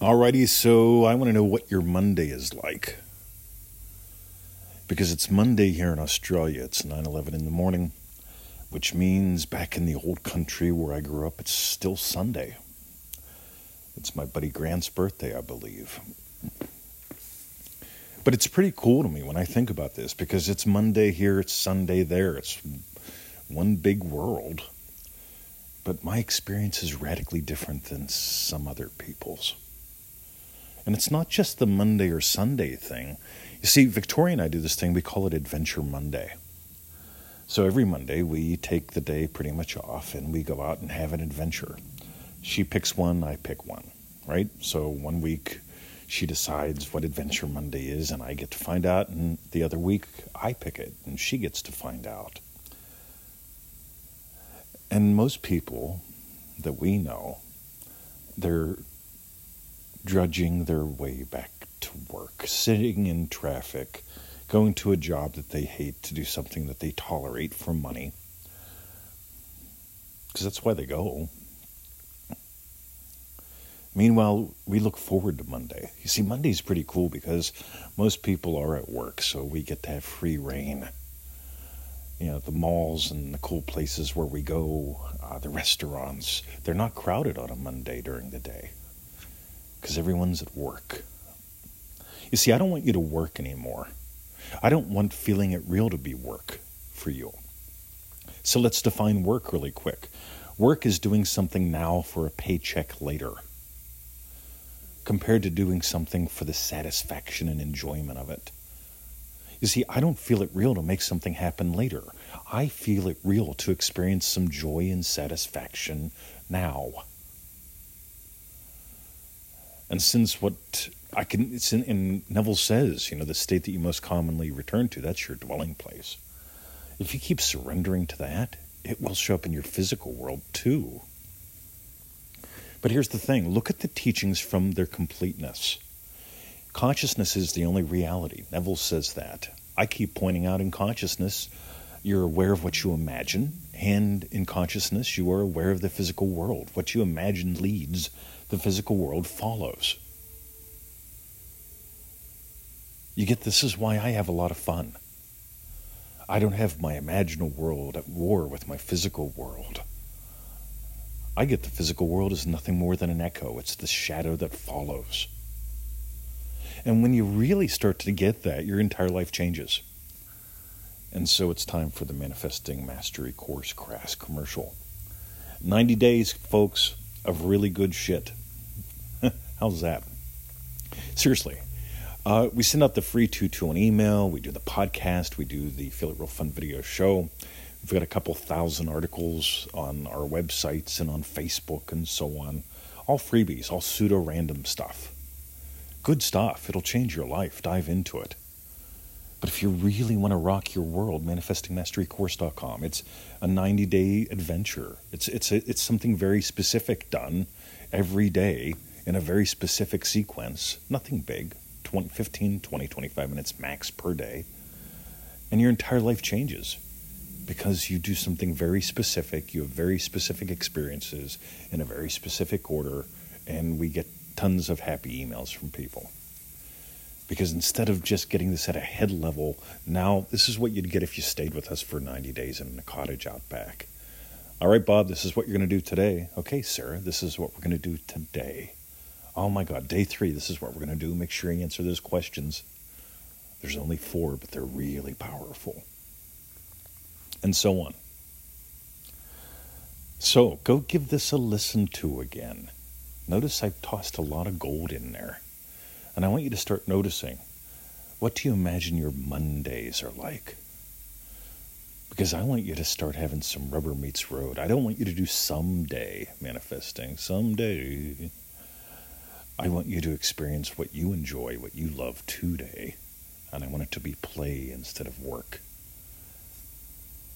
Alrighty, so I want to know what your Monday is like. Because it's Monday here in Australia. It's 9 11 in the morning, which means back in the old country where I grew up, it's still Sunday. It's my buddy Grant's birthday, I believe. But it's pretty cool to me when I think about this because it's Monday here, it's Sunday there, it's one big world. But my experience is radically different than some other people's. And it's not just the Monday or Sunday thing. You see, Victoria and I do this thing, we call it Adventure Monday. So every Monday, we take the day pretty much off and we go out and have an adventure. She picks one, I pick one, right? So one week, she decides what Adventure Monday is, and I get to find out, and the other week, I pick it, and she gets to find out. And most people that we know, they're drudging their way back to work, sitting in traffic, going to a job that they hate to do something that they tolerate for money. Because that's why they go. Meanwhile, we look forward to Monday. You see, Monday's pretty cool because most people are at work, so we get to have free reign. You know, the malls and the cool places where we go, uh, the restaurants, they're not crowded on a Monday during the day because everyone's at work. You see, I don't want you to work anymore. I don't want feeling it real to be work for you. So let's define work really quick. Work is doing something now for a paycheck later, compared to doing something for the satisfaction and enjoyment of it. You see, I don't feel it real to make something happen later. I feel it real to experience some joy and satisfaction now. And since what I can, it's in, in Neville says, you know, the state that you most commonly return to, that's your dwelling place. If you keep surrendering to that, it will show up in your physical world too. But here's the thing look at the teachings from their completeness. Consciousness is the only reality. Neville says that. I keep pointing out in consciousness, you're aware of what you imagine, and in consciousness, you are aware of the physical world. What you imagine leads the physical world follows. You get this is why I have a lot of fun. I don't have my imaginal world at war with my physical world. I get the physical world as nothing more than an echo, it's the shadow that follows. And when you really start to get that, your entire life changes. And so it's time for the Manifesting Mastery Course Crass commercial. 90 days, folks, of really good shit. How's that? Seriously. Uh, we send out the free 2 email. We do the podcast. We do the Feel It Real Fun video show. We've got a couple thousand articles on our websites and on Facebook and so on. All freebies, all pseudo random stuff. Good stuff. It'll change your life. Dive into it. But if you really want to rock your world, manifestingmasterycourse.com. It's a 90 day adventure. It's, it's, a, it's something very specific done every day in a very specific sequence, nothing big, 20, 15, 20, 25 minutes max per day, and your entire life changes because you do something very specific, you have very specific experiences in a very specific order, and we get tons of happy emails from people. Because instead of just getting this at a head level, now this is what you'd get if you stayed with us for 90 days in a cottage out back. All right, Bob, this is what you're going to do today. Okay, Sarah, this is what we're going to do today. Oh my God, day three, this is what we're going to do. Make sure you answer those questions. There's only four, but they're really powerful. And so on. So go give this a listen to again. Notice I've tossed a lot of gold in there. And I want you to start noticing what do you imagine your Mondays are like? Because I want you to start having some rubber meets road. I don't want you to do someday manifesting. Someday. I want you to experience what you enjoy, what you love today, and I want it to be play instead of work.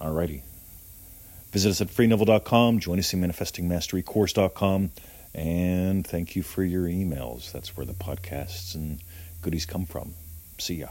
Alrighty. Visit us at freeneville.com, join us in manifestingmasterycourse.com, and thank you for your emails. That's where the podcasts and goodies come from. See ya.